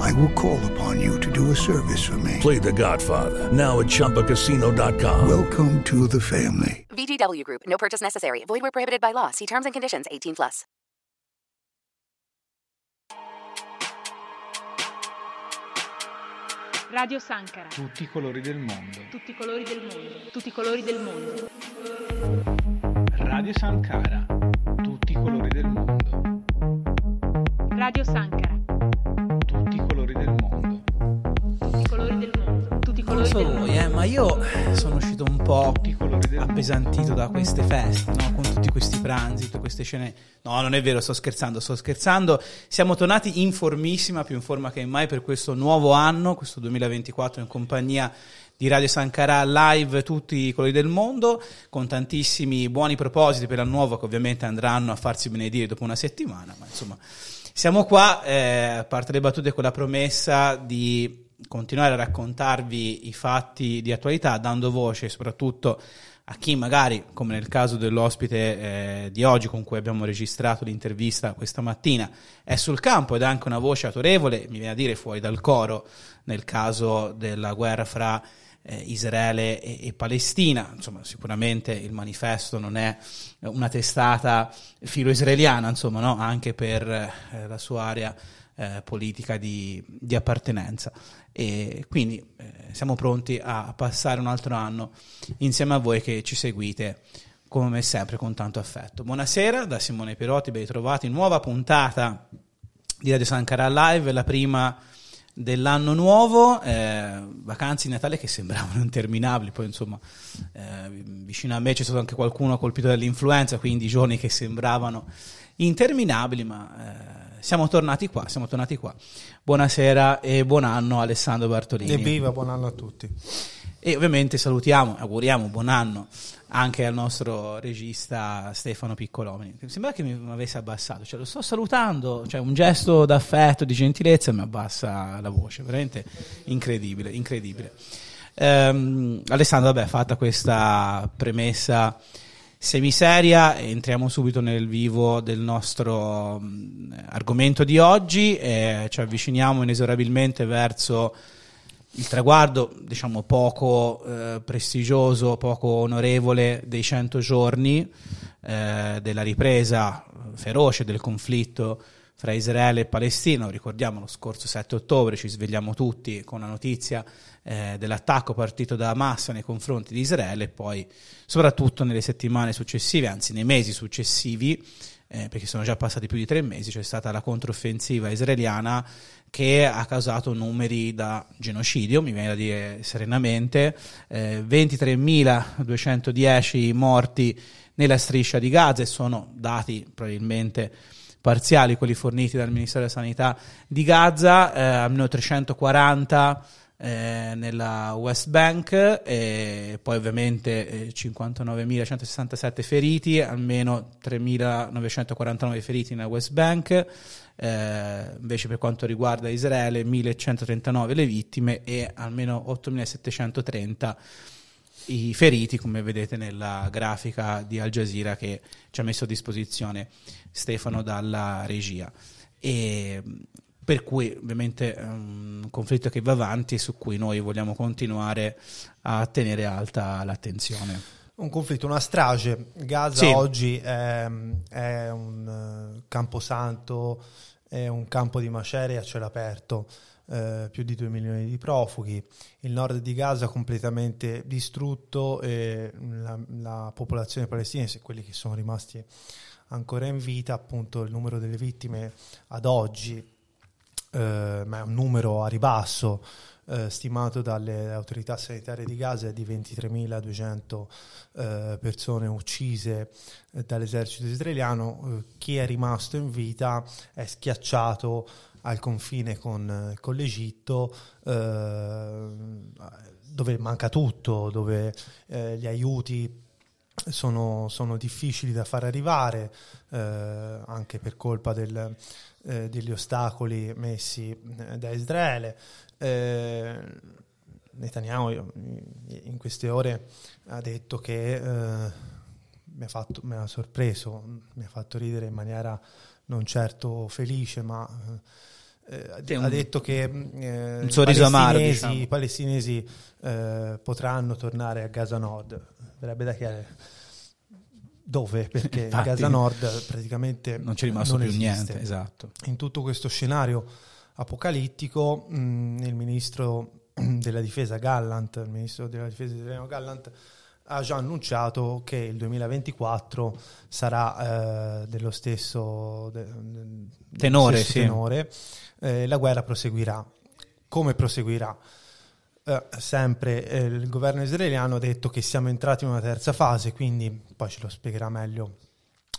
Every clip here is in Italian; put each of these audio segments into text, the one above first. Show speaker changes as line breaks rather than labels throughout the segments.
I will call upon you to do a service for me.
Play The Godfather now at ChumbaCasino.com.
Welcome to the family.
VGW Group. No purchase necessary. Void where prohibited by law. See terms and conditions. 18 plus.
Radio Sankara.
Tutti i colori del mondo.
Tutti i colori del mondo. Tutti i colori del mondo.
Radio Sankara. Tutti i colori del mondo.
Radio Sankara.
Colori del mondo.
Tutti i colori del mondo. Tutti i
Non
colori
so
del
voi,
mondo.
eh, ma io sono uscito un po'
del mondo.
appesantito da queste feste, no? con tutti questi pranzi, tutte queste scene. No, non è vero, sto scherzando, sto scherzando. Siamo tornati in formissima, più in forma che mai per questo nuovo anno, questo 2024 in compagnia di Radio Sankara live tutti i colori del mondo, con tantissimi buoni propositi per l'anno nuovo che ovviamente andranno a farsi benedire dopo una settimana, ma insomma siamo qua, eh, a parte le battute con la promessa di continuare a raccontarvi i fatti di attualità, dando voce soprattutto a chi magari, come nel caso dell'ospite eh, di oggi con cui abbiamo registrato l'intervista questa mattina, è sul campo ed è anche una voce autorevole, mi viene a dire fuori dal coro, nel caso della guerra fra eh, Israele e, e Palestina. Insomma, sicuramente il manifesto non è una testata filo-israeliana, insomma, no? anche per eh, la sua area eh, politica di, di appartenenza. E quindi eh, siamo pronti a passare un altro anno insieme a voi che ci seguite come sempre con tanto affetto. Buonasera da Simone Perotti, ben ritrovati, nuova puntata di Radio Sankara Live, la prima dell'anno nuovo, eh, vacanze di Natale che sembravano interminabili, poi insomma eh, vicino a me c'è stato anche qualcuno colpito dall'influenza, quindi giorni che sembravano interminabili, ma eh, siamo tornati qua, siamo tornati qua. Buonasera e buon anno Alessandro Bartolini.
Evviva, buon anno a tutti.
E ovviamente salutiamo, auguriamo buon anno anche al nostro regista Stefano Piccolomini. Sembra che mi avesse abbassato, cioè lo sto salutando, cioè un gesto d'affetto, di gentilezza mi abbassa la voce, veramente incredibile, incredibile. Ehm, Alessandro, vabbè, fatta questa premessa semiseria, entriamo subito nel vivo del nostro mh, argomento di oggi e ci avviciniamo inesorabilmente verso il traguardo, diciamo, poco eh, prestigioso, poco onorevole dei 100 giorni eh, della ripresa feroce del conflitto fra Israele e Palestina. Ricordiamo lo scorso 7 ottobre ci svegliamo tutti con la notizia eh, dell'attacco partito da Hamas nei confronti di Israele e poi soprattutto nelle settimane successive, anzi nei mesi successivi, eh, perché sono già passati più di tre mesi, c'è stata la controffensiva israeliana che ha causato numeri da genocidio, mi viene da dire serenamente, eh, 23.210 morti nella striscia di Gaza e sono dati probabilmente parziali, quelli forniti dal Ministero della Sanità di Gaza, eh, almeno 340 eh, nella West Bank e poi ovviamente eh, 59.167 feriti, almeno 3.949 feriti nella West Bank, eh, invece per quanto riguarda Israele 1.139 le vittime e almeno 8.730 i feriti, come vedete nella grafica di Al Jazeera che ci ha messo a disposizione Stefano dalla regia. E per cui ovviamente è un conflitto che va avanti e su cui noi vogliamo continuare a tenere alta l'attenzione.
Un conflitto, una strage. Gaza
Sì.
oggi è, è un eh, camposanto, è un campo di macerie a cielo aperto, eh, più di 2 milioni di profughi, il nord di Gaza completamente distrutto e la, la popolazione palestinese, quelli che sono rimasti ancora in vita, appunto il numero delle vittime ad oggi, eh, ma è un numero a ribasso, eh, stimato dalle autorità sanitarie di Gaza è di 23.200 eh, persone uccise eh, dall'esercito israeliano. Eh, chi è rimasto in vita è schiacciato al confine con, con l'Egitto, dove manca tutto, dove gli aiuti sono, sono difficili da far arrivare anche per colpa del, eh, degli ostacoli messi eh, da Israele. Eh, Netanyahu in queste ore ha detto che eh, mi, ha fatto, mi ha sorpreso, mi ha fatto ridere in maniera non certo felice, ma eh,
un-
ha detto che eh,
un
i
sorriso amaro,
palestinesi,
diciamo.
i palestinesi eh, potranno tornare a Gaza Nord. Verrebbe da chiedere dove, perché
Infatti,
Gaza Nord praticamente
Non c'è rimasto
non
più
esiste.
niente, esatto.
In tutto questo scenario apocalittico, mh, il ministro della difesa Gallant, il ministro della difesa italiano Gallant, ha già annunciato che il 2024 sarà eh, dello stesso de- de-
Tenore,
stesso
sì.
tenore. Eh, la guerra proseguirà. Come proseguirà? Eh, sempre eh, il governo israeliano ha detto che siamo entrati in una terza fase, quindi poi ce lo spiegherà meglio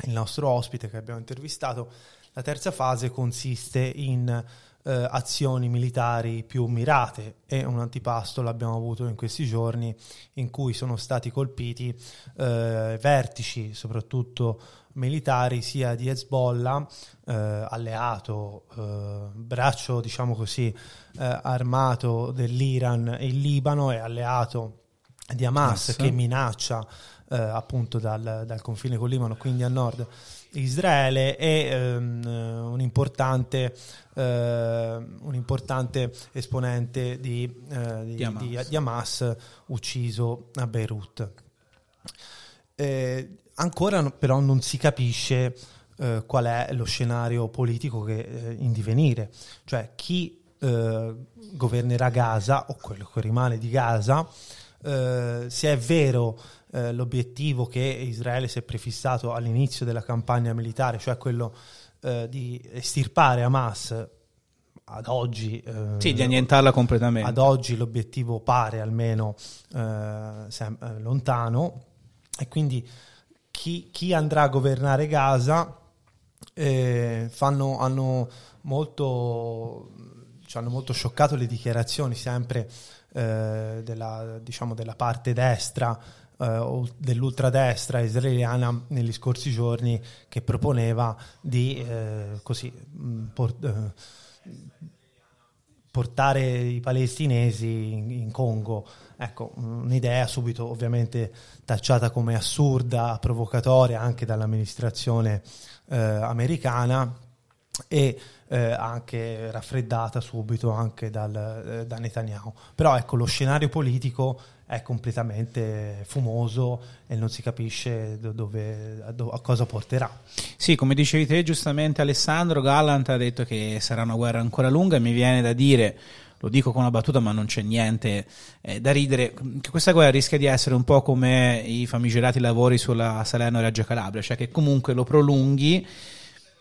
il nostro ospite che abbiamo intervistato. La terza fase consiste in eh, azioni militari più mirate e un antipasto l'abbiamo avuto in questi giorni in cui sono stati colpiti eh, vertici, soprattutto militari, sia di Hezbollah, eh, alleato, eh, braccio diciamo così, eh, armato dell'Iran e il Libano e alleato di Hamas
Hamas.
che minaccia eh, appunto dal, dal confine con l'Ibano, quindi a nord Israele e eh, un, importante, eh, un importante esponente di, eh, di,
Di Hamas.
di- Hamas ucciso a Beirut. Eh, ancora però non si capisce eh, qual è lo scenario politico che eh, in divenire, cioè chi eh, governerà Gaza o quello che rimane di Gaza, se è vero eh, l'obiettivo che Israele si è prefissato all'inizio della campagna militare, cioè quello eh, di estirpare Hamas ad oggi. eh,
Sì, di annientarla completamente.
ad oggi l'obiettivo pare almeno eh, sem- eh, lontano e quindi chi, chi andrà a governare Gaza fanno, hanno, molto, ci hanno molto scioccato le dichiarazioni sempre eh, della, diciamo, della parte destra eh, dell'ultradestra israeliana negli scorsi giorni che proponeva di eh, così mh, por- eh, portare i palestinesi in, in Congo. Ecco, un'idea subito ovviamente tacciata come assurda, provocatoria anche dall'amministrazione eh, americana e eh, anche raffreddata subito anche dal, eh, da Netanyahu. Però ecco, lo scenario politico è completamente fumoso e non si capisce do- dove, a, do- a cosa porterà.
Sì, come dicevi te giustamente Alessandro, Gallant ha detto che sarà una guerra ancora lunga e mi viene da dire, lo dico con una battuta ma non c'è niente eh, da ridere, che questa guerra rischia di essere un po' come i famigerati lavori sulla Salerno-Reggio Calabria, cioè che comunque lo prolunghi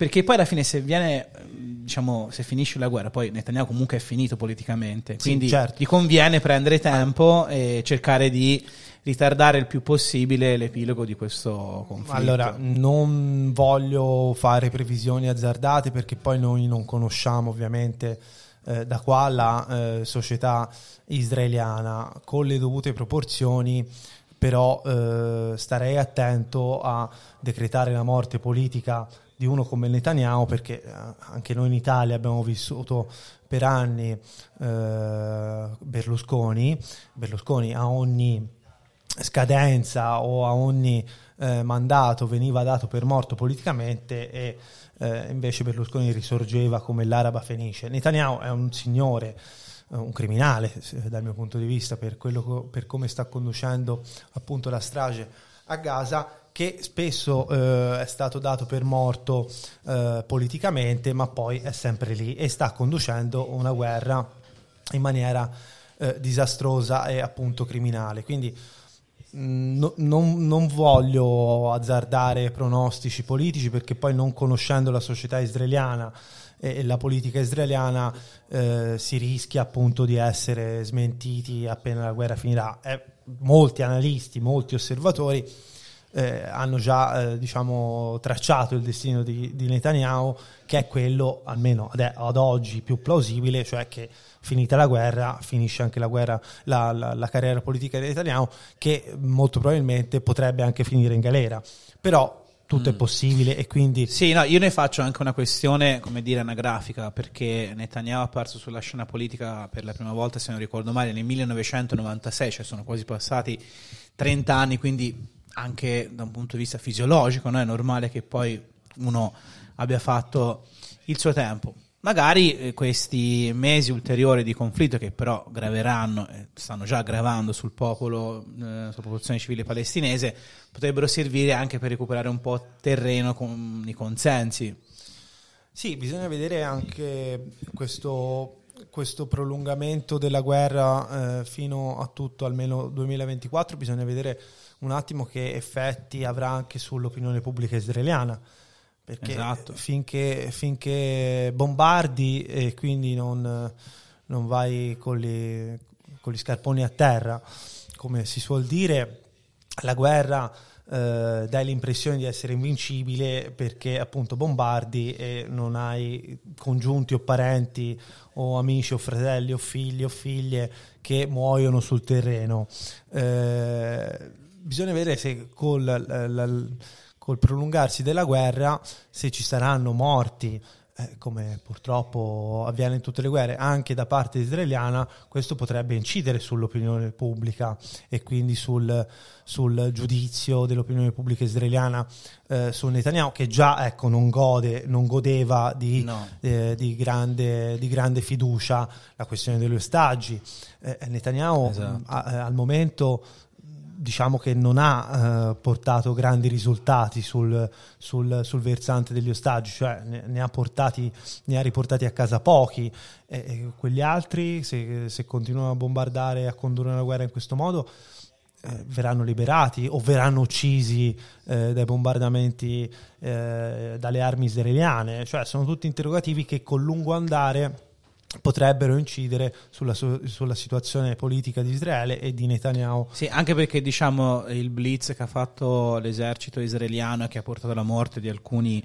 perché poi alla fine se viene, diciamo, se finisce la guerra, poi Netanyahu comunque è finito politicamente,
Sì,
quindi
certo.
gli conviene prendere tempo e cercare di ritardare il più possibile l'epilogo di questo conflitto.
Allora, non voglio fare previsioni azzardate perché poi noi non conosciamo ovviamente eh, da qua la eh, società israeliana con le dovute proporzioni, però eh, starei attento a decretare la morte politica di uno come Netanyahu perché eh, anche noi in Italia abbiamo vissuto per anni eh, Berlusconi, Berlusconi a ogni scadenza o a ogni eh, mandato veniva dato per morto politicamente e eh, invece Berlusconi risorgeva come l'araba fenice. Netanyahu è un signore, eh, un criminale dal mio punto di vista per, quello per come sta conducendo appunto la strage a Gaza che spesso eh, è stato dato per morto eh, politicamente ma poi è sempre lì e sta conducendo una guerra in maniera eh, disastrosa e appunto criminale. Quindi mh, no- non, non voglio azzardare pronostici politici perché poi non conoscendo la società israeliana e, e la politica israeliana eh, si rischia appunto di essere smentiti appena la guerra finirà. Eh, molti analisti, molti osservatori eh, hanno già eh, diciamo, tracciato il destino di, di Netanyahu, che è quello, almeno ad, ad, oggi, più plausibile, cioè che finita la guerra, finisce anche la, guerra, la, la, la carriera politica di Netanyahu, che molto probabilmente potrebbe anche finire in galera. Però tutto mm. è possibile e quindi...
Sì, no, io ne faccio anche una questione, come dire, anagrafica, perché Netanyahu è apparso sulla scena politica per la prima volta, se non ricordo male, nel 1996, cioè sono quasi passati 30 anni, quindi anche da un punto di vista fisiologico, no? è normale che poi uno abbia fatto il suo tempo. Magari eh, questi mesi ulteriori di conflitto, che però graveranno, eh, stanno già gravando sul popolo, eh, sulla popolazione civile palestinese, potrebbero servire anche per recuperare un po' terreno con i consensi.
Sì, bisogna vedere anche questo, questo prolungamento della guerra eh, fino a tutto almeno 2024, bisogna vedere un attimo che effetti avrà anche sull'opinione pubblica israeliana. Perché esatto. finché, finché, bombardi e quindi non, non vai con gli, con gli, scarponi a terra, come si suol dire, la guerra eh, dai l'impressione di essere invincibile perché appunto bombardi e non hai congiunti o parenti o amici o fratelli o figli o figlie che muoiono sul terreno. Eh, bisogna vedere se col, la, la, col, prolungarsi della guerra, se ci saranno morti, eh, come purtroppo avviene in tutte le guerre, anche da parte israeliana, questo potrebbe incidere sull'opinione pubblica e quindi sul, sul giudizio dell'opinione pubblica israeliana eh, su Netanyahu, che già ecco, non, gode, non godeva di, no. eh, di, grande, di, grande, fiducia la questione degli ostaggi. Eh, Netanyahu esatto. a, al momento diciamo che non ha eh, portato grandi risultati sul, sul, sul, versante degli ostaggi, cioè ne, ne, ha portati, ne, ha riportati a casa pochi. E, e quegli altri, se, se, continuano a bombardare e a condurre la guerra in questo modo, eh, verranno liberati o verranno uccisi eh, dai bombardamenti eh, dalle armi israeliane, cioè sono tutti interrogativi che con lungo andare potrebbero incidere sulla, sulla, situazione politica di Israele e di Netanyahu.
Sì, anche perché diciamo il blitz che ha fatto l'esercito israeliano e che ha portato alla morte di alcuni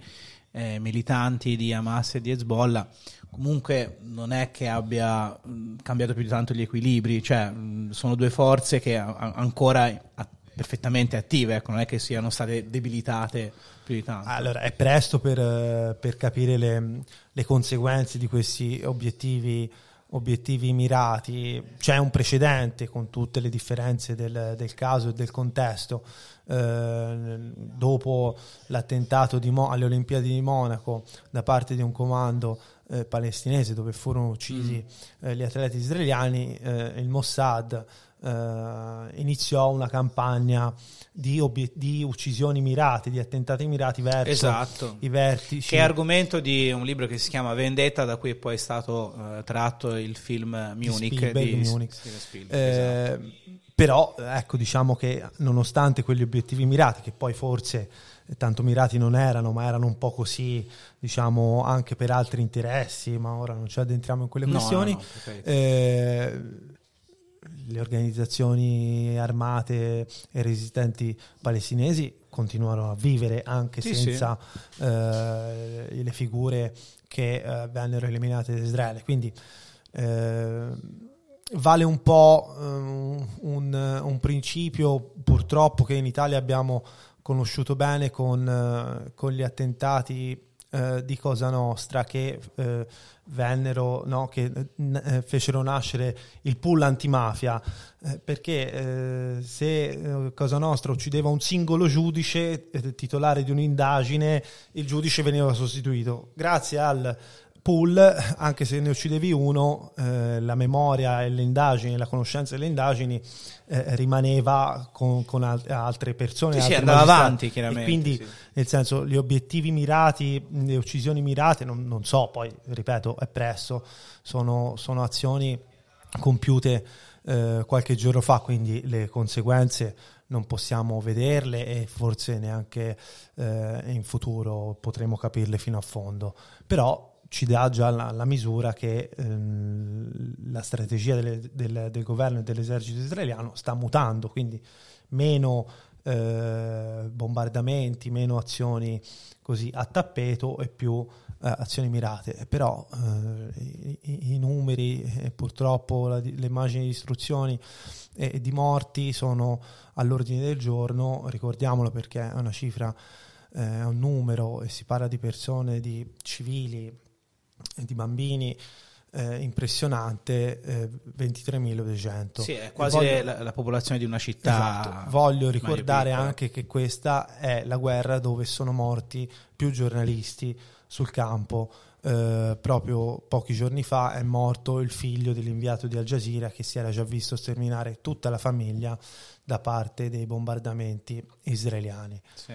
eh, militanti di Hamas e di Hezbollah comunque non è che abbia cambiato più di tanto gli equilibri, cioè sono due forze che ancora perfettamente attive, ecco, non è che siano state debilitate più di tanto.
Allora, è presto per, per capire le, le, conseguenze di questi obiettivi, obiettivi, mirati. C'è un precedente con tutte le differenze del, del caso e del contesto. Eh, dopo l'attentato Mo- alle Olimpiadi di Monaco da parte di un comando eh, palestinese dove furono uccisi mm. eh, gli atleti israeliani, eh, il Mossad eh, iniziò una campagna di, obiet- di, uccisioni mirate, di attentati mirati verso
esatto.
i vertici.
Che è argomento di un libro che si chiama Vendetta, da cui poi è stato uh, tratto il film Munich di, Spielberg, di Munich. Spielberg, eh,
esatto. Però ecco, diciamo che nonostante quegli obiettivi mirati, che poi forse tanto mirati non erano, ma erano un po' così, diciamo, anche per altri interessi, ma ora non ci addentriamo in quelle questioni. No, no, eh, le organizzazioni armate e resistenti palestinesi continuano a vivere anche sì, senza sì. Eh, le figure che eh, vennero eliminate da Israele. Quindi eh, vale un po' um, un, un, principio purtroppo che in Italia abbiamo conosciuto bene con, uh, con gli attentati uh, di Cosa Nostra che uh, vennero, no, che eh, fecero nascere il pool antimafia, eh, perché eh, se eh, Cosa Nostra uccideva un singolo giudice, eh, titolare di un'indagine, il giudice veniva sostituito. Grazie al pool, anche se ne uccidevi uno, eh, la memoria e le indagini, la conoscenza delle indagini eh, rimaneva con, con al- altre persone.
Sì, sì andava avanti chiaramente.
E quindi,
sì.
nel senso, gli obiettivi mirati, le uccisioni mirate, non, non so, poi, ripeto, è presto, sono, sono azioni compiute eh, qualche giorno fa, quindi le conseguenze non possiamo vederle e forse neanche eh, in futuro potremo capirle fino a fondo. Però ci dà già la, la misura che ehm, la strategia delle, del, del, governo e dell'esercito israeliano sta mutando, quindi meno eh, bombardamenti, meno azioni così a tappeto e più eh, azioni mirate. Però eh, i, i, numeri e purtroppo la, le immagini di istruzioni e di morti sono all'ordine del giorno, ricordiamolo perché è una cifra, eh, è un numero e si parla di persone, di civili, di bambini eh, impressionante, eh, 23.200.
Sì, è quasi
voglio,
la, la, popolazione di una città.
Esatto. Voglio ricordare anche che questa è la guerra dove sono morti più giornalisti sul campo. Eh, proprio pochi giorni fa è morto il figlio dell'inviato di Al Jazeera che si era già visto sterminare tutta la famiglia da parte dei bombardamenti israeliani.
Sì.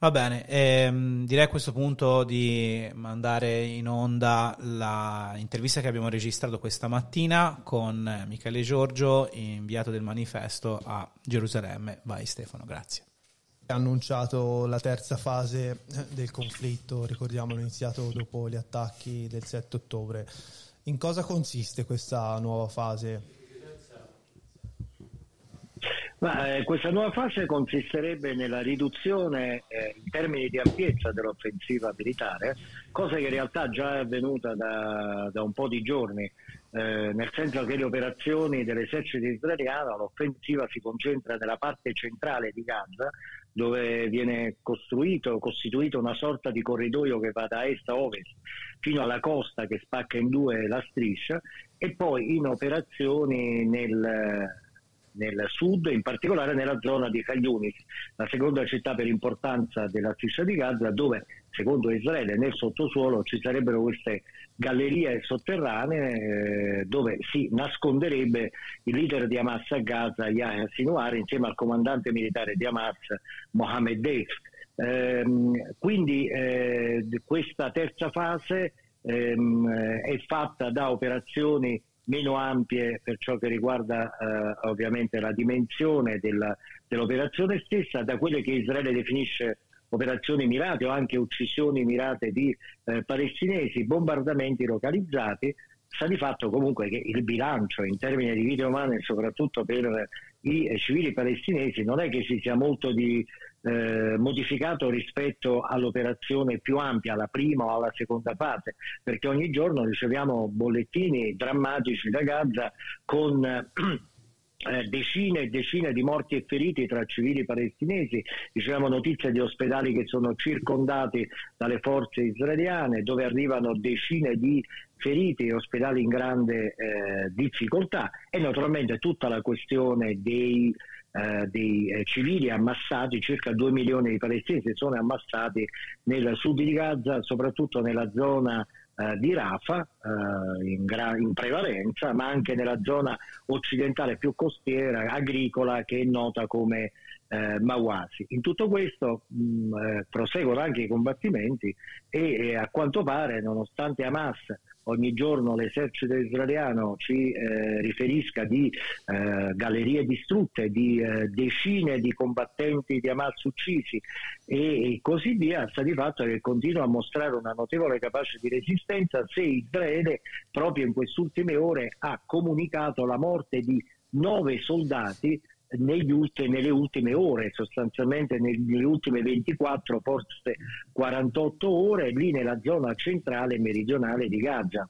Va bene, ehm, direi a questo punto di mandare in onda l'intervista che abbiamo registrato questa mattina con Michele Giorgio, inviato del manifesto a Gerusalemme. Vai Stefano, grazie.
Ha annunciato la terza fase del conflitto, ricordiamo iniziato dopo gli attacchi del 7 ottobre. In cosa consiste questa nuova fase?
Ma, eh, questa nuova fase consisterebbe nella riduzione eh, in termini di ampiezza dell'offensiva militare, cosa che in realtà già è avvenuta da, da un po' di giorni, eh, nel senso che le operazioni dell'esercito israeliano, l'offensiva si concentra nella parte centrale di Gaza, dove viene costruito, costituito una sorta di corridoio che va da est a ovest fino alla costa che spacca in due la striscia e poi in operazioni nel nel sud, in particolare nella zona di Khan la seconda città per importanza della striscia di Gaza, dove secondo Israele nel sottosuolo ci sarebbero queste gallerie sotterranee eh, dove si nasconderebbe il leader di Hamas a Gaza, Yahya Sinwar, insieme al comandante militare di Hamas, Mohammed Deif. Eh, quindi questa terza fase ehm, è fatta da operazioni meno ampie per ciò che riguarda eh, ovviamente la dimensione della, dell'operazione stessa, da quelle che Israele definisce operazioni mirate o anche uccisioni mirate di eh, palestinesi, bombardamenti localizzati, sta di fatto comunque che il bilancio in termini di vite umane, soprattutto per i eh, civili palestinesi, non è che ci sia molto di eh, modificato rispetto all'operazione più ampia, alla prima o alla seconda fase, perché ogni giorno riceviamo bollettini drammatici da Gaza con eh, decine e decine di morti e feriti tra civili palestinesi, riceviamo notizie di ospedali che sono circondati dalle forze israeliane, dove arrivano decine di feriti e ospedali in grande eh, difficoltà. E naturalmente tutta la questione dei eh, dei eh, civili ammassati, circa 2 milioni di palestinesi sono ammassati nel sud di Gaza, soprattutto nella zona eh, di Rafah eh, in, gra- in, prevalenza, ma anche nella zona occidentale più costiera, agricola, che è nota come eh, Mawasi. In tutto questo mh, mm, eh, proseguono anche i combattimenti e, e a quanto pare, nonostante Hamas ogni giorno l'esercito israeliano ci eh, riferisca di eh, gallerie distrutte, di eh, decine di combattenti di Hamas uccisi e, e così via, sta di fatto che continua a mostrare una notevole capacità di resistenza se Israele proprio in queste ultime ore ha comunicato la morte di nove soldati ultimi, nelle ultime ore, sostanzialmente nelle ultime 24, forse 48 ore, lì nella zona centrale e meridionale di Gaza.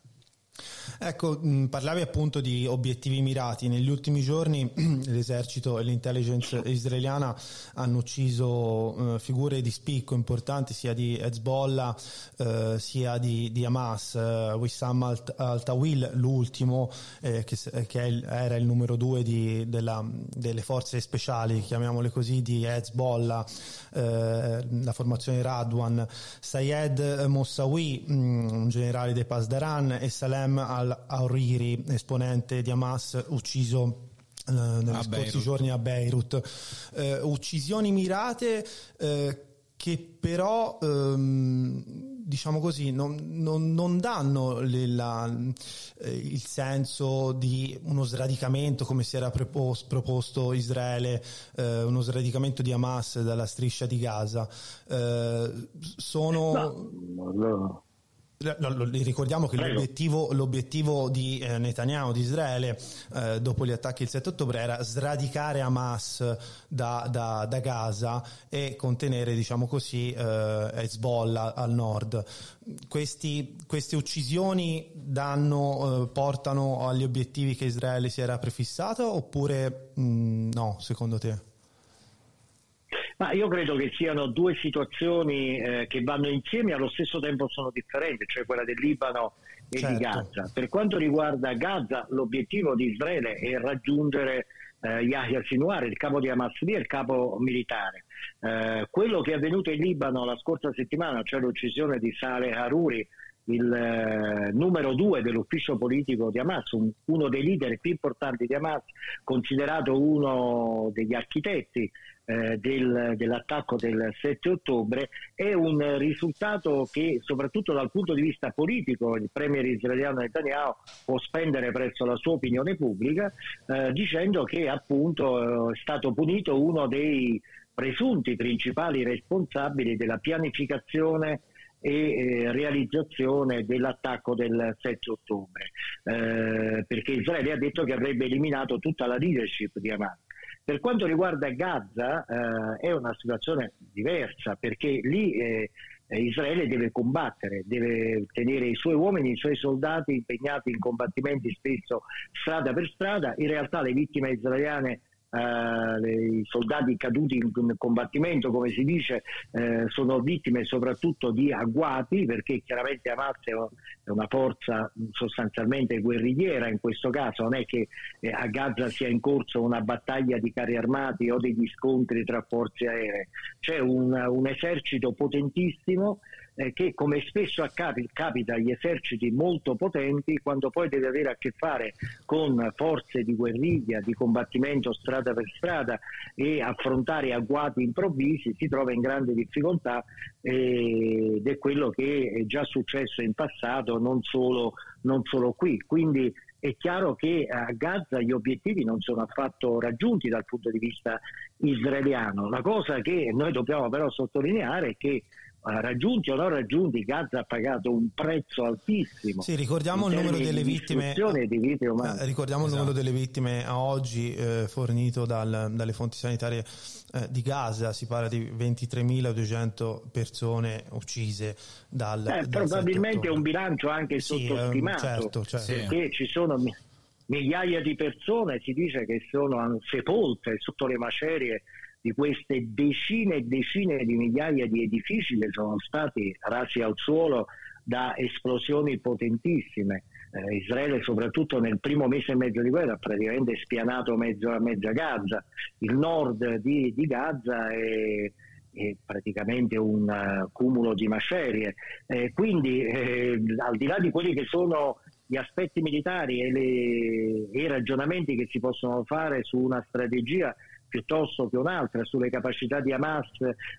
Ecco, mh, parlavi appunto di obiettivi mirati. Negli ultimi giorni l'esercito e l'intelligence israeliana hanno ucciso eh, figure di spicco importanti sia di Hezbollah eh, sia di, di Hamas. Uh, Wissam al-Tawil, l'ultimo, eh, che, che il, era il numero due di, della, delle forze speciali, chiamiamole così, di Hezbollah, eh, la formazione Radwan, Sayed Mossawi, mh, un generale dei Pasdaran, e Salem al al-Auriri, esponente di Hamas, ucciso eh, negli scorsi Beirut. giorni a Beirut. Eh, uccisioni mirate eh, che però, ehm, diciamo così, non, non, non danno le, la, eh, il senso di uno sradicamento come si era proposto, proposto Israele, eh, uno sradicamento di Hamas dalla striscia di Gaza. Eh, sono...
No, no
Lo- ricordiamo che l'obiettivo, l'obiettivo di eh, Netanyahu, di Israele, eh, dopo gli attacchi il 7 ottobre, era sradicare Hamas da, da- da Gaza e contenere, diciamo così, eh, Hezbollah al nord. Questi- queste uccisioni danno, portano agli obiettivi che Israele si era prefissato oppure mh, no, secondo te?
Ma io credo che siano due situazioni eh, che vanno insieme e allo stesso tempo sono differenti, cioè quella del Libano e
Certo.
di Gaza. Per quanto riguarda Gaza, l'obiettivo di Israele è raggiungere eh, Yahya Sinwar, il capo di Hamas lì, il capo militare. Eh, quello che è avvenuto in Libano la scorsa settimana, cioè l'uccisione di Saleh Haruri, il eh, numero due dell'ufficio politico di Hamas, un- uno dei leader più importanti di Hamas, considerato uno degli architetti eh, del- dell'attacco del 7 ottobre, è un risultato che soprattutto dal punto di vista politico il premier israeliano Netanyahu può spendere presso la sua opinione pubblica eh, dicendo che appunto eh, è stato punito uno dei presunti principali responsabili della pianificazione e eh, realizzazione dell'attacco del 7 ottobre, eh, perché Israele ha detto che avrebbe eliminato tutta la leadership di Hamas. Per quanto riguarda Gaza eh, è una situazione diversa perché lì eh, Israele deve combattere, deve tenere i suoi uomini, i suoi soldati impegnati in combattimenti spesso strada per strada. In realtà le vittime israeliane eh, i soldati caduti in, combattimento, come si dice, eh, sono vittime soprattutto di agguati, perché chiaramente Hamas è una forza sostanzialmente guerrigliera in questo caso, non è che eh, a Gaza sia in corso una battaglia di carri armati o degli scontri tra forze aeree, c'è un, un esercito potentissimo eh, che come spesso accapi- capita agli eserciti molto potenti, quando poi deve avere a che fare con forze di guerriglia, di combattimento strada per strada e affrontare agguati improvvisi, si trova in grande difficoltà eh, ed è quello che è già successo in passato, non solo, non solo qui. Quindi è chiaro che a Gaza gli obiettivi non sono affatto raggiunti dal punto di vista israeliano. La cosa che noi dobbiamo però sottolineare è che raggiunti o non raggiunti, Gaza ha pagato un prezzo altissimo.
Sì, ricordiamo il numero delle
di
vittime.
di vite umane.
Eh, ricordiamo il numero delle vittime a oggi eh, fornito dal- dalle fonti sanitarie eh, di Gaza, si parla di 23.200 persone uccise dal,
Eh,
dal
probabilmente
7
è un bilancio anche
Sì,
sottostimato
ehm, certo, certo.
perché ci sono mi- migliaia di persone si dice che sono sepolte sotto le macerie di queste decine e decine di migliaia di edifici che sono stati rasi al suolo da esplosioni potentissime. Eh, Israele soprattutto nel primo mese e mezzo di guerra ha praticamente spianato mezzo, mezza Gaza. Il nord di, di Gaza è, è praticamente un eh, cumulo di macerie. Eh, quindi eh, al di là di quelli che sono gli aspetti militari e, le- e i ragionamenti che si possono fare su una strategia piuttosto che un'altra sulle capacità di Hamas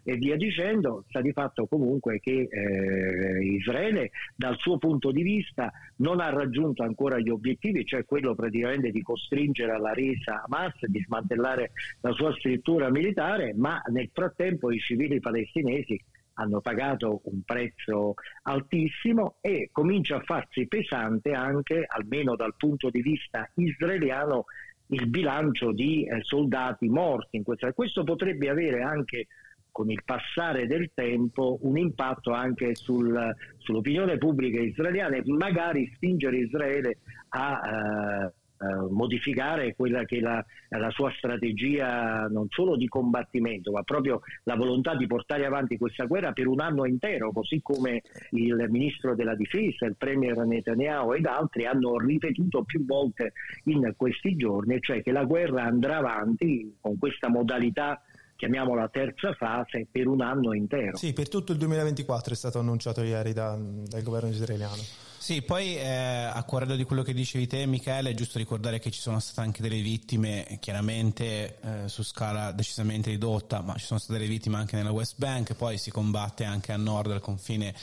e via dicendo, sta di fatto comunque che eh, Israele dal suo punto di vista non ha raggiunto ancora gli obiettivi, cioè quello praticamente di costringere alla resa Hamas, di smantellare la sua struttura militare, ma nel frattempo i civili palestinesi hanno pagato un prezzo altissimo e comincia a farsi pesante anche, almeno dal punto di vista israeliano, il bilancio di eh, soldati morti. In questa. Questo potrebbe avere anche con il passare del tempo un impatto anche sul- sull'opinione pubblica israeliana e magari spingere Israele a eh, modificare quella che è la, la sua strategia non solo di combattimento, ma proprio la volontà di portare avanti questa guerra per un anno intero, così come il ministro della difesa, il premier Netanyahu ed altri hanno ripetuto più volte in questi giorni, cioè che la guerra andrà avanti con questa modalità chiamiamola terza fase per un anno intero.
Sì, per tutto il 2024 è stato annunciato ieri da- dal governo israeliano.
Sì, poi eh, a corredo di quello che dicevi te, Michele, è giusto ricordare che ci sono state anche delle vittime, chiaramente eh, su scala decisamente ridotta, ma ci sono state delle vittime anche nella West Bank, poi si combatte anche a nord del confine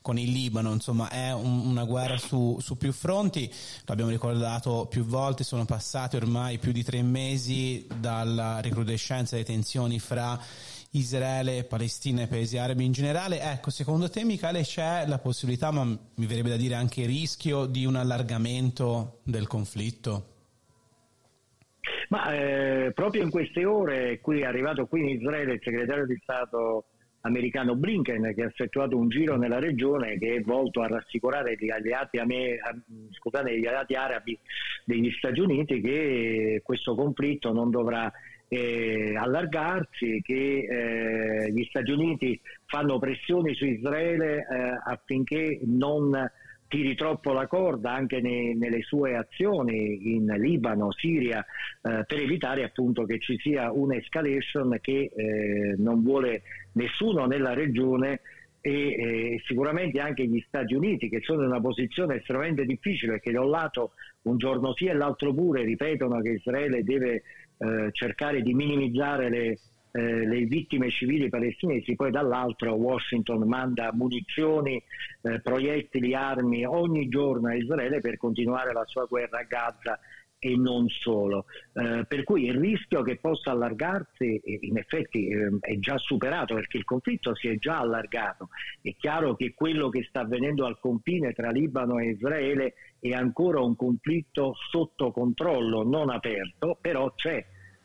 con il Libano, insomma è un- una guerra su, su più fronti, l'abbiamo ricordato più volte, sono passati ormai più di tre mesi dalla recrudescenza delle tensioni fra Israele, Palestina e paesi arabi in generale. Ecco, secondo te Michele c'è la possibilità, ma mi verrebbe da dire anche il rischio di un allargamento del conflitto?
Ma eh, proprio in queste ore, qui è arrivato qui in Israele il segretario di Stato americano Blinken che ha effettuato un giro nella regione che è volto a rassicurare gli alleati, me, scusate, gli alleati arabi degli Stati Uniti che questo conflitto non dovrà eh, allargarsi, che eh, gli Stati Uniti fanno pressioni su Israele eh, affinché non tiri troppo la corda anche ne, nelle sue azioni in Libano, Siria, eh, per evitare appunto che ci sia un'escalation che eh, non vuole nessuno nella regione e eh, sicuramente anche gli Stati Uniti che sono in una posizione estremamente difficile perché da un lato un giorno sì e l'altro pure ripetono che Israele deve eh, cercare di minimizzare le eh, le vittime civili palestinesi, poi dall'altro Washington manda munizioni, eh, proiettili, armi ogni giorno a Israele per continuare la sua guerra a Gaza e non solo. Eh, per cui il rischio che possa allargarsi in effetti eh, è già superato perché il conflitto si è già allargato. È chiaro che quello che sta avvenendo al confine tra Libano e Israele è ancora un conflitto sotto controllo, non aperto, però c'è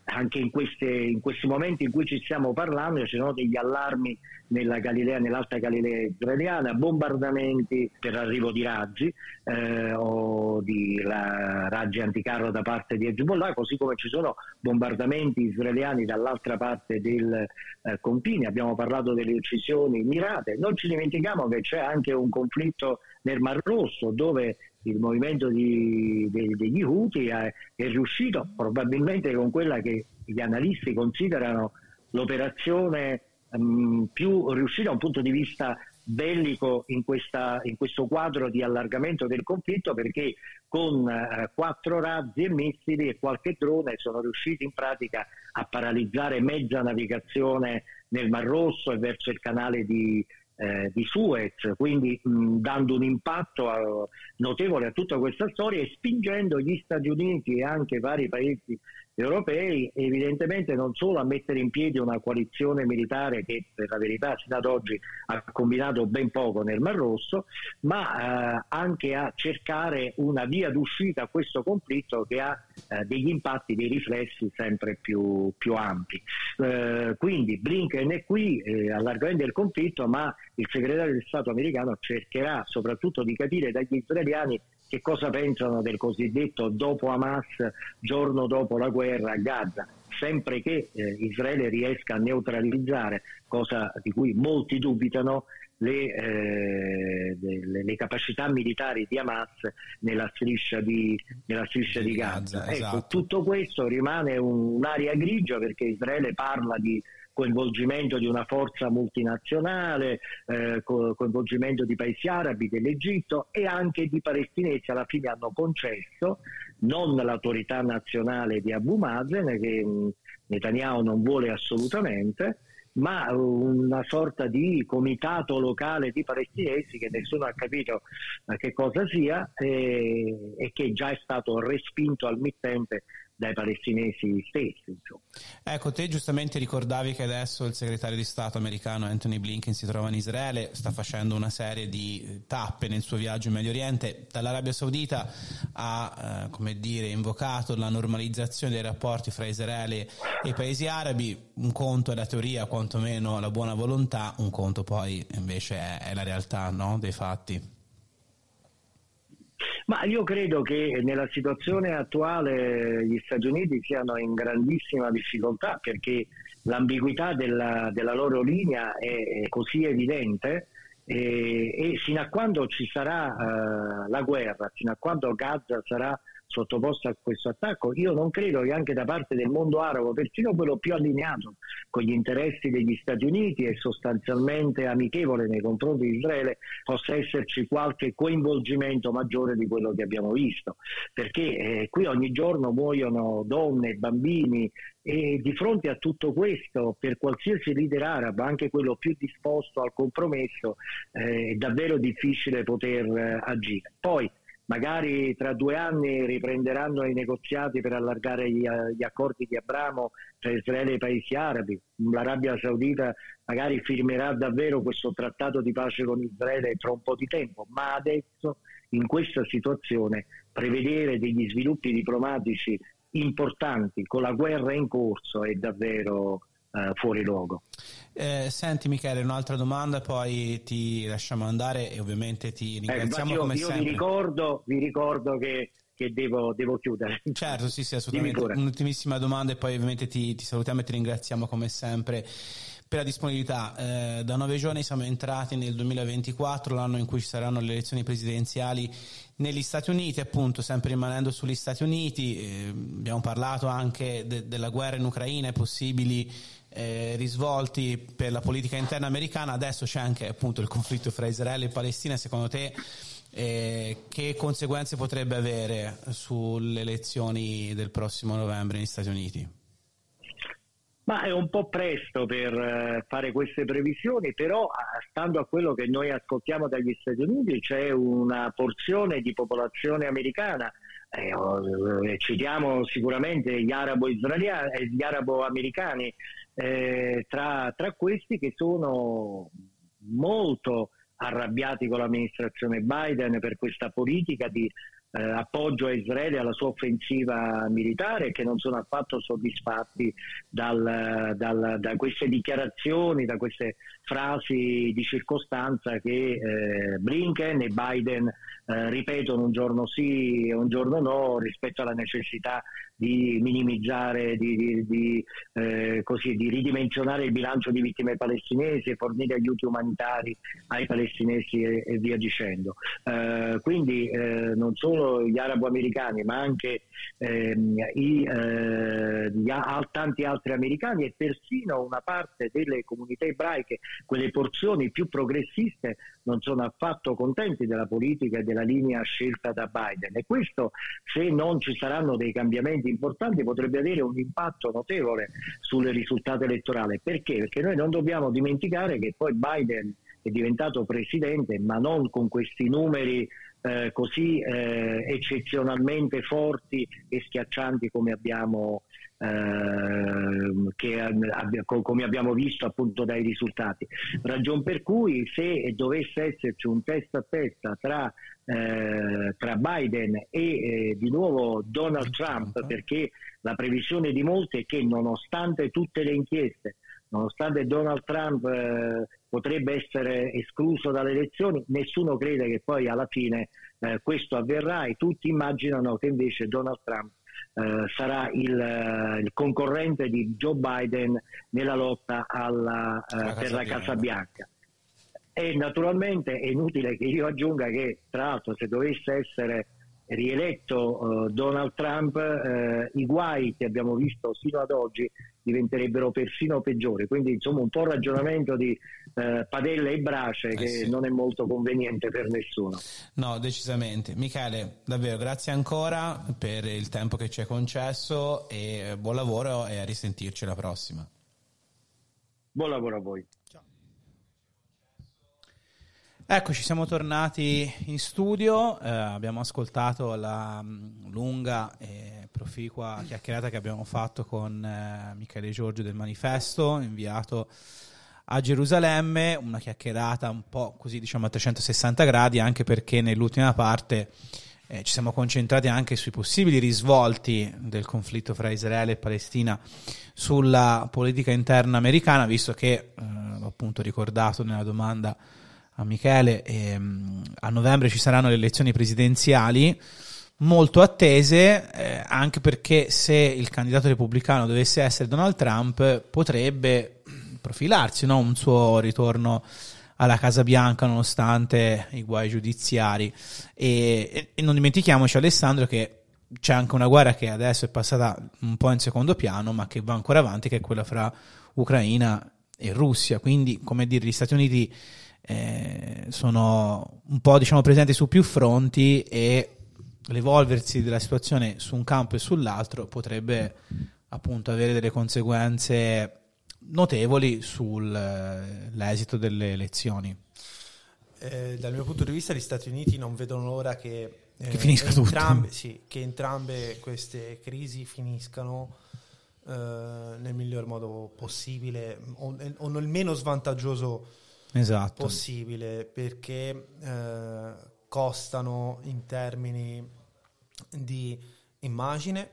anche in, queste, in, questi momenti in cui ci stiamo parlando ci sono degli allarmi nella Galilea, nell'Alta Galilea israeliana, bombardamenti per arrivo di razzi eh, o di razzi anticarro da parte di Hezbollah, così come ci sono bombardamenti israeliani dall'altra parte del eh, confine. Abbiamo parlato delle uccisioni mirate. Non ci dimentichiamo che c'è anche un conflitto nel Mar Rosso dove il movimento di, de, degli Houthi è, è, riuscito probabilmente con quella che gli analisti considerano l'operazione um, più riuscita da un punto di vista bellico in, questa, in, questo quadro di allargamento del conflitto perché con uh, quattro razzi e missili e qualche drone sono riusciti in pratica a paralizzare mezza navigazione nel Mar Rosso e verso il canale di, eh, di Suez, quindi mh, dando un impatto a, notevole a tutta questa storia e spingendo gli Stati Uniti e anche vari paesi europei evidentemente non solo a mettere in piedi una coalizione militare che per la verità sino ad oggi ha combinato ben poco nel Mar Rosso, ma eh, anche a cercare una via d'uscita a questo conflitto che ha eh, degli impatti, dei riflessi sempre più, più ampi. Eh, quindi Blinken è qui, eh, allargamento del conflitto, ma il segretario di Stato americano cercherà soprattutto di capire dagli israeliani che cosa pensano del cosiddetto dopo Hamas, giorno dopo la guerra a Gaza, sempre che eh, Israele riesca a neutralizzare, cosa di cui molti dubitano, le, eh, le, le, capacità militari di Hamas nella striscia di, nella striscia di Gaza. Gaza ecco, esatto. Tutto questo rimane un, un'area grigia perché Israele parla di coinvolgimento di una forza multinazionale, eh, coinvolgimento di paesi arabi, dell'Egitto e anche di palestinesi. Alla fine hanno concesso non l'autorità nazionale di Abu Mazen che mm, Netanyahu non vuole assolutamente, ma una sorta di comitato locale di palestinesi che nessuno ha capito che cosa sia e, e che già è stato respinto al mittente dai palestinesi stessi. Insomma.
Ecco, te giustamente ricordavi che adesso il segretario di Stato americano Anthony Blinken si trova in Israele, sta facendo una serie di tappe nel suo viaggio in Medio Oriente. Dall'Arabia Saudita ha, eh, come dire, invocato la normalizzazione dei rapporti fra Israele e i paesi arabi. Un conto è la teoria, quantomeno la buona volontà, un conto poi invece è, è la realtà no? dei fatti.
Ma io credo che nella situazione attuale gli Stati Uniti siano in grandissima difficoltà perché l'ambiguità della, della loro linea è, così evidente e, e, fino a quando ci sarà uh, la guerra, fino a quando Gaza sarà sottoposto a questo attacco, io non credo che anche da parte del mondo arabo, persino quello più allineato con gli interessi degli Stati Uniti e sostanzialmente amichevole nei confronti di Israele, possa esserci qualche coinvolgimento maggiore di quello che abbiamo visto, perché eh, qui ogni giorno muoiono donne, bambini e di fronte a tutto questo, per qualsiasi leader arabo, anche quello più disposto al compromesso, eh, è davvero difficile poter eh, agire. Poi magari tra due anni riprenderanno i negoziati per allargare gli, gli accordi di Abramo tra Israele e i paesi arabi, l'Arabia Saudita magari firmerà davvero questo trattato di pace con Israele tra un po' di tempo, ma adesso in questa situazione prevedere degli sviluppi diplomatici importanti con la guerra in corso è davvero eh, fuori luogo.
Eh, senti Michele, un'altra domanda, poi ti lasciamo andare e ovviamente ti ringraziamo eh, io, come
io
sempre.
Vi ricordo, vi ricordo che che devo, devo, chiudere.
Certo, sì, sì, assolutamente. Un'ultimissima domanda e poi ovviamente ti, ti, salutiamo e ti ringraziamo come sempre per la disponibilità. Eh, da nove giorni siamo entrati nel 2024, l'anno in cui ci saranno le elezioni presidenziali negli Stati Uniti, appunto, sempre rimanendo sugli Stati Uniti. Eh, abbiamo parlato anche de- della guerra in Ucraina e possibili eh, risvolti per la politica interna americana. Adesso c'è anche appunto il conflitto fra Israele e Palestina. Secondo te eh, che conseguenze potrebbe avere sulle elezioni del prossimo novembre negli Stati Uniti?
Ma è un po' presto per uh, fare queste previsioni, però stando a quello che noi ascoltiamo dagli Stati Uniti c'è una porzione di popolazione americana eh, eh, citiamo sicuramente gli arabo-americani eh, tra, tra, questi che sono molto arrabbiati con l'amministrazione Biden per questa politica di eh, appoggio a Israele alla sua offensiva militare e che non sono affatto soddisfatti dal, dal, da queste dichiarazioni, da queste frasi di circostanza che eh, Blinken e Biden eh, ripetono un giorno sì e un giorno no rispetto alla necessità di minimizzare, di, di, di, eh, così, di, ridimensionare il bilancio di vittime palestinesi e fornire aiuti umanitari ai palestinesi e, e via dicendo. Eh, quindi eh, non solo gli arabo-americani ma anche ehm, i, eh, gli, tanti altri americani e persino una parte delle comunità ebraiche, quelle porzioni più progressiste, non sono affatto contenti della politica e della linea scelta da Biden e questo se non ci saranno dei cambiamenti importanti potrebbe avere un impatto notevole sul risultato elettorale. Perché? Perché noi non dobbiamo dimenticare che poi Biden è diventato presidente, ma non con questi numeri eh, così eh, eccezionalmente forti e schiaccianti come abbiamo, eh, che, abbia, come abbiamo visto appunto dai risultati. Ragion per cui se dovesse esserci un testa a testa tra eh, tra Biden e eh, di nuovo Donald Trump, perché la previsione di molti è che nonostante tutte le inchieste, nonostante Donald Trump eh, potrebbe essere escluso dalle elezioni, nessuno crede che poi alla fine eh, questo avverrà e tutti immaginano che invece Donald Trump eh, sarà il, eh, il, concorrente di Joe Biden nella lotta alla, per la Casa Bianca. E naturalmente è inutile che io aggiunga che, tra l'altro, se dovesse essere rieletto uh, Donald Trump, uh, i guai che abbiamo visto sino ad oggi diventerebbero persino peggiori. Quindi, insomma, un po' un ragionamento di uh, padelle e brace eh che sì. non è molto conveniente per nessuno.
No, decisamente. Michele, davvero grazie ancora per il tempo che ci hai concesso e buon lavoro e a risentirci alla prossima.
Buon lavoro a voi.
Eccoci, siamo tornati in studio, eh, abbiamo ascoltato la mh, mm, lunga e proficua chiacchierata che abbiamo fatto con eh, Michele Giorgio del Manifesto, inviato a Gerusalemme, una chiacchierata un po' così diciamo a 360 gradi, anche perché nell'ultima parte eh, ci siamo concentrati anche sui possibili risvolti del conflitto fra Israele e Palestina sulla politica interna americana, visto che, eh, l'ho appunto ricordato nella domanda a Michele, ehm, a novembre ci saranno le elezioni presidenziali molto attese, eh, anche perché se il candidato repubblicano dovesse essere Donald Trump, potrebbe profilarsi no? un suo ritorno alla Casa Bianca nonostante i guai giudiziari. E, e non dimentichiamoci, Alessandro, che c'è anche una guerra che adesso è passata un po' in secondo piano, ma che va ancora avanti, che è quella fra Ucraina e Russia. Quindi, come dire, gli Stati Uniti eh, sono un po' diciamo, presenti su più fronti e l'evolversi della situazione su un campo e sull'altro potrebbe appunto avere delle conseguenze notevoli sull'esito delle elezioni.
Eh, dal mio punto di vista gli Stati Uniti non vedono l'ora che eh,
Che finisca tutto.
entrambe, sì, che entrambe queste crisi finiscano eh, nel miglior modo possibile o, o nel meno svantaggioso
Esatto.
possibile perché eh, costano in termini di immagine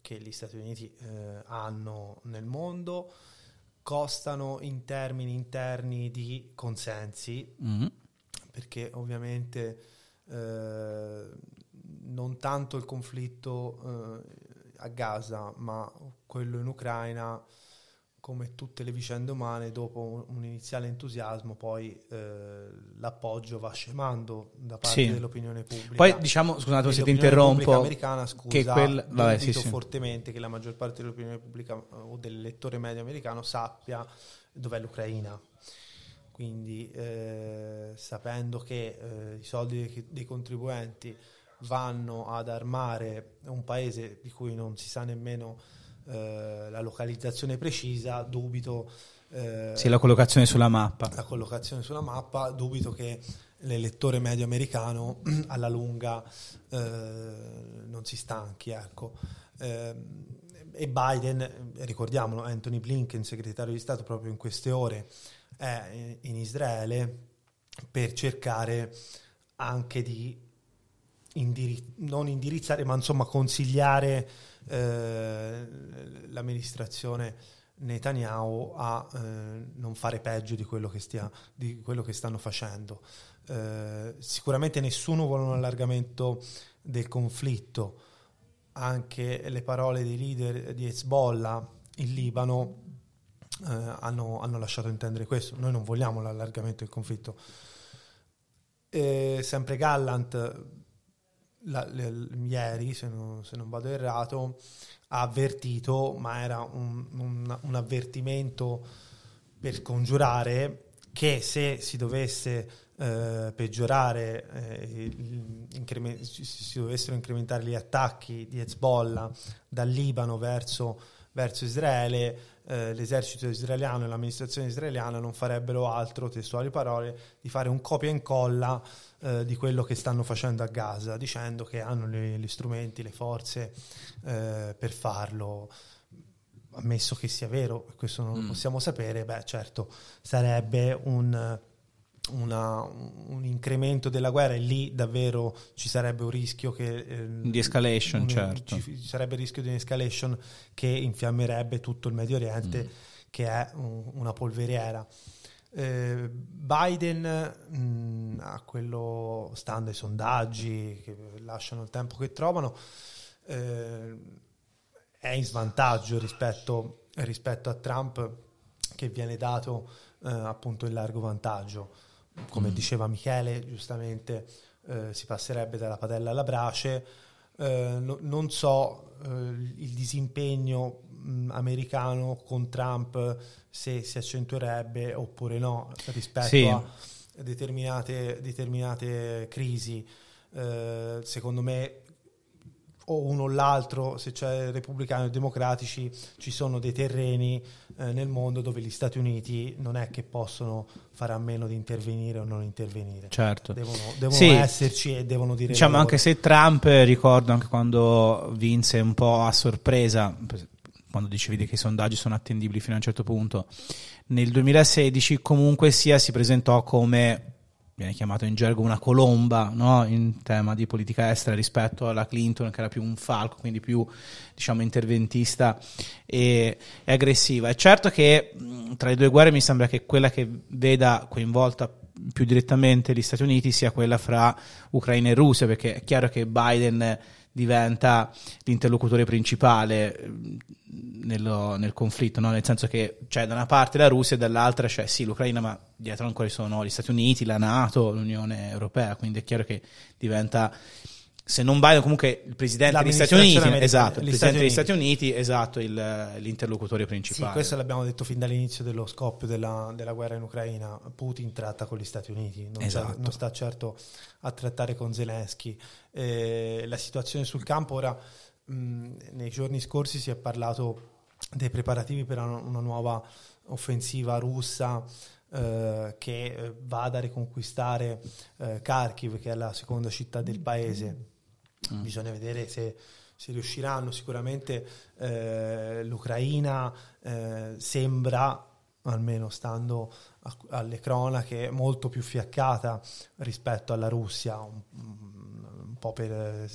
che gli Stati Uniti eh, hanno nel mondo, costano in termini interni di consensi,
Mhm.
perché ovviamente eh, non tanto il conflitto eh, a Gaza, ma quello in Ucraina, come tutte le vicende umane, dopo un, iniziale entusiasmo, poi eh, l'appoggio va scemando da parte
Sì.
dell'opinione pubblica.
Poi diciamo, scusate se ti interrompo,
americana, scusa,
che quel... Vabbè, sì, sì.
fortemente che la maggior parte dell'opinione pubblica eh, o del lettore medio americano sappia dov'è l'Ucraina. Quindi eh, sapendo che eh, i soldi dei, dei contribuenti vanno ad armare un paese di cui non si sa nemmeno eh, la localizzazione precisa, dubito eh,
Sì, la collocazione sulla mappa.
la collocazione sulla mappa, dubito che l'elettore medio americano alla lunga eh, non si stanchi. Ecco. Eh, e Biden, ricordiamolo, Anthony Blinken, segretario di Stato, proprio in queste ore è in- in Israele per cercare anche di indiri- non indirizzare, ma insomma consigliare eh, l'amministrazione Netanyahu a eh, non fare peggio di quello che, stia, di quello che stanno facendo. Eh, sicuramente nessuno vuole un allargamento del conflitto, anche le parole dei leader di Hezbollah in Libano eh, hanno, hanno lasciato intendere questo. Noi non vogliamo l'allargamento del conflitto. Eh, sempre Gallant, la- le- ieri, se non, se non vado errato, ha avvertito, ma era un, un- un avvertimento per scongiurare che se si dovesse eh, peggiorare, eh, si, si dovessero incrementare gli attacchi di Hezbollah dal Libano verso, verso Israele, eh, l'esercito israeliano e l'amministrazione israeliana non farebbero altro, testuali parole, di fare un copia e incolla eh, di quello che stanno facendo a Gaza, dicendo che hanno gli, gli strumenti, le forze eh, per farlo. Ammesso che sia vero, questo non lo possiamo sapere, beh certo sarebbe un, una- un incremento della guerra e lì davvero ci sarebbe un rischio che... eh,
Di escalation,
un-
certo.
Ci ci sarebbe il rischio di un'escalation che infiammerebbe tutto il Medio Oriente,
Mm.
che è un- una polveriera. Eh, Biden mh, a quello stando ai sondaggi che lasciano il tempo che trovano eh, è in svantaggio rispetto, rispetto a Trump che viene dato eh, appunto in largo vantaggio come diceva Michele giustamente eh, si passerebbe dalla padella alla brace Eh, no- non so eh, il disimpegno mh, americano con Trump se si accentuerebbe oppure no rispetto
Sì.
a determinate, determinate crisi. Eh, secondo me o uno o l'altro, se c'è repubblicani o democratici, ci sono dei terreni eh, nel mondo dove gli Stati Uniti non è che possono fare a meno di intervenire o non intervenire.
Certo.
Devono, devono
Sì.
esserci e devono dire
Diciamo
loro.
anche se Trump, ricordo anche quando vinse un po' a sorpresa, quando dicevi che i sondaggi sono attendibili fino a un certo punto, nel 2016 comunque sia si presentò come, viene chiamato in gergo una colomba no? in tema di politica estera rispetto alla Clinton che era più un falco, quindi più diciamo interventista e, e aggressiva. È certo che mh, tra le due guerre mi sembra che quella che veda coinvolta più direttamente gli Stati Uniti sia quella fra Ucraina e Russia, perché è chiaro che Biden diventa l'interlocutore principale eh, nello- nel conflitto, no? nel senso che c'è da una parte la Russia e dall'altra c'è sì l'Ucraina, ma dietro ancora ci sono gli Stati Uniti, la Nato, l'Unione Europea, quindi è chiaro che diventa se non Biden comunque il presidente degli Stati Uniti,
L'amministrazione
esatto, il presidente degli
Stati
Stati Uniti, esatto, il- l'interlocutore
Sì,
principale.
questo l'abbiamo detto fin dall'inizio dello scoppio della, della guerra in Ucraina. Putin tratta con gli Stati Uniti, non, sta-
Esatto.
non sta certo a trattare con Zelensky. Eh, la situazione sul campo ora, mh, nei giorni scorsi si è parlato dei preparativi per una, una nuova offensiva russa eh, che eh, vada a riconquistare eh, Kharkiv, che è la seconda città del paese. Bisogna vedere se, se riusciranno. Sicuramente eh, l'Ucraina eh, sembra, almeno stando a- alle cronache, molto più fiaccata rispetto alla Russia, un, un po' per eh,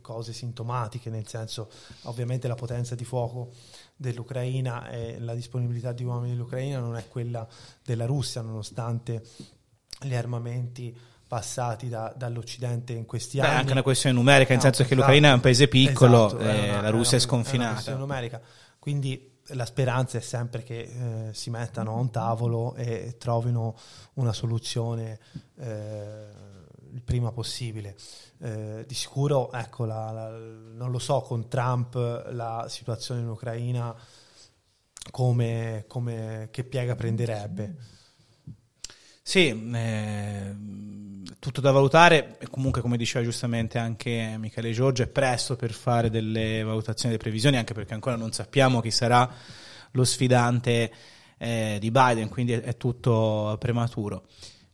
cose sintomatiche, nel senso ovviamente la potenza di fuoco dell'Ucraina e la disponibilità di uomini dell'Ucraina non è quella della Russia, nonostante gli armamenti passati da- dall'Occidente in questi
Beh,
anni.
anche una questione numerica, nel
No,
senso che
esatto.
l'Ucraina è un paese piccolo,
Esatto,
eh,
è una-
la Russia è,
una- una
sconfinata.
questione numerica. Quindi la speranza è sempre che eh, si mettano a un tavolo e trovino una soluzione eh, il prima possibile. Eh, di sicuro, ecco, la- la- non lo so, con Trump la situazione in Ucraina come, come che piega prenderebbe.
Sì, eh, tutto da valutare comunque come diceva giustamente anche Michele Giorgio è presto per fare delle valutazioni e previsioni anche perché ancora non sappiamo chi sarà lo sfidante eh, di Biden, quindi è, è tutto prematuro.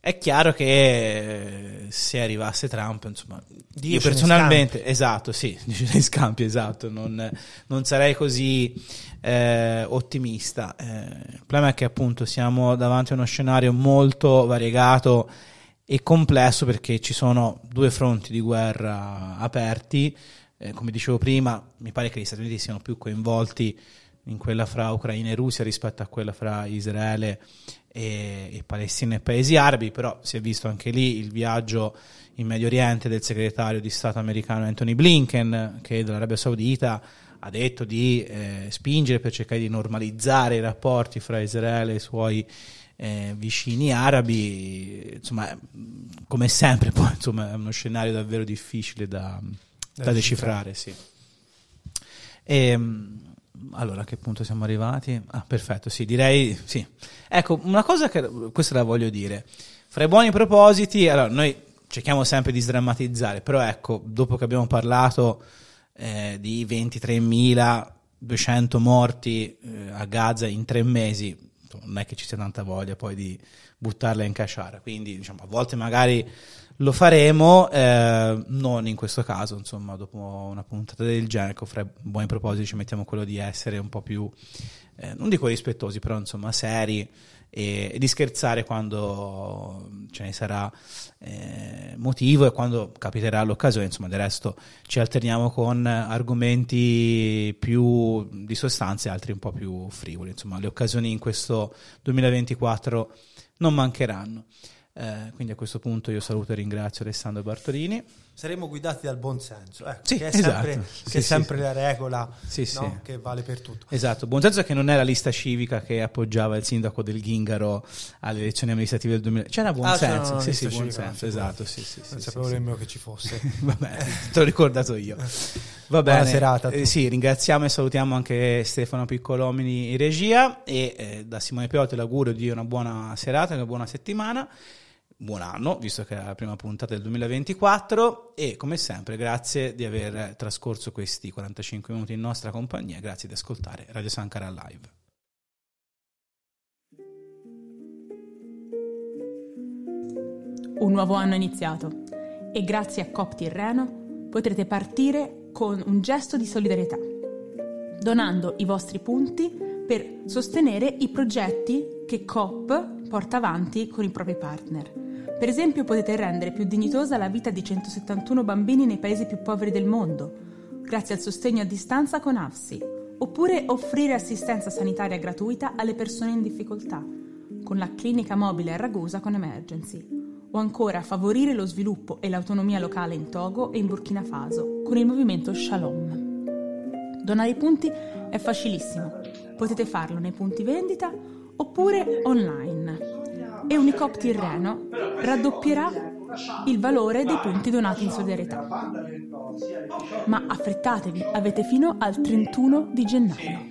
È chiaro che eh, se arrivasse Trump, insomma, io personalmente, esatto, sì, dice nei scampi, esatto, non, non sarei così eh, ottimista. Eh, il problema è che appunto siamo davanti a uno scenario molto variegato e complesso perché ci sono due fronti di guerra aperti. Eh, come dicevo prima, mi pare che gli Stati Uniti siano più coinvolti in quella fra Ucraina e Russia rispetto a quella fra Israele e, e Palestina e paesi arabi, però si è visto anche lì il viaggio in Medio Oriente del segretario di Stato americano Anthony Blinken, che dall'Arabia Saudita ha detto di eh, spingere per cercare di normalizzare i rapporti fra Israele e i suoi eh, vicini arabi, insomma, come sempre, poi insomma, è uno scenario davvero difficile da, da,
Da
decifrare. Sì. E, allora, a che punto siamo arrivati? Ah, perfetto, sì, direi sì. Ecco, una cosa che questa la voglio dire. Fra i buoni propositi, allora noi cerchiamo sempre di sdrammatizzare, però ecco, dopo che abbiamo parlato eh, di 23.200 morti eh, a Gaza in tre mesi, insomma, non è che ci sia tanta voglia poi di buttarla in casciara, quindi diciamo a volte magari lo faremo, eh, non in questo caso, insomma, dopo una puntata del genere, ecco, fra buoni propositi ci mettiamo quello di essere un po' più, eh, non dico rispettosi, però insomma seri e, di scherzare quando ce ne sarà eh, motivo e quando capiterà l'occasione, insomma del resto ci alterniamo con argomenti più di sostanza e altri un po' più frivoli, insomma le occasioni in questo 2024 non mancheranno. Eh, quindi a questo punto io saluto e ringrazio Alessandro Bartolini.
Saremo guidati dal buon senso, ecco,
Sì,
che è
esatto.
sempre,
Sì,
che è sempre
sì.
la regola no? che vale per tutto.
Esatto, buon senso che non è la lista civica che appoggiava il sindaco del Ghingaro alle elezioni amministrative del 2000. C'era buon
Ah,
senso, sì, sì, buon senso, esatto, sì, sì,
non
sì,
sapevo
sì.
nemmeno che ci fosse.
Vabbè, te l'ho ricordato io. Va
Buona
bene.
serata a
Eh, sì, ringraziamo e salutiamo anche Stefano Piccolomini in regia e eh, da Simone Piotti l'augurio di una buona serata, una buona settimana. Buon anno, visto che è la prima puntata del 2024 e come sempre grazie di aver trascorso questi 45 minuti in nostra compagnia, grazie di ascoltare Radio Sankara Live.
Un nuovo anno è iniziato e grazie a Coop Tirreno potrete partire con un gesto di solidarietà, donando i vostri punti per sostenere i progetti che Coop porta avanti con i propri partner. Per esempio potete rendere più dignitosa la vita di 171 bambini nei paesi più poveri del mondo, grazie al sostegno a distanza con AFSI, oppure offrire assistenza sanitaria gratuita alle persone in difficoltà, con la clinica mobile a Ragusa con Emergency, o ancora favorire lo sviluppo e l'autonomia locale in Togo e in Burkina Faso con il movimento Shalom. Donare i punti è facilissimo, potete farlo nei punti vendita oppure online. E Unicop Tirreno raddoppierà il valore dei punti donati in solidarietà. Ma affrettatevi, avete fino al 31 di gennaio.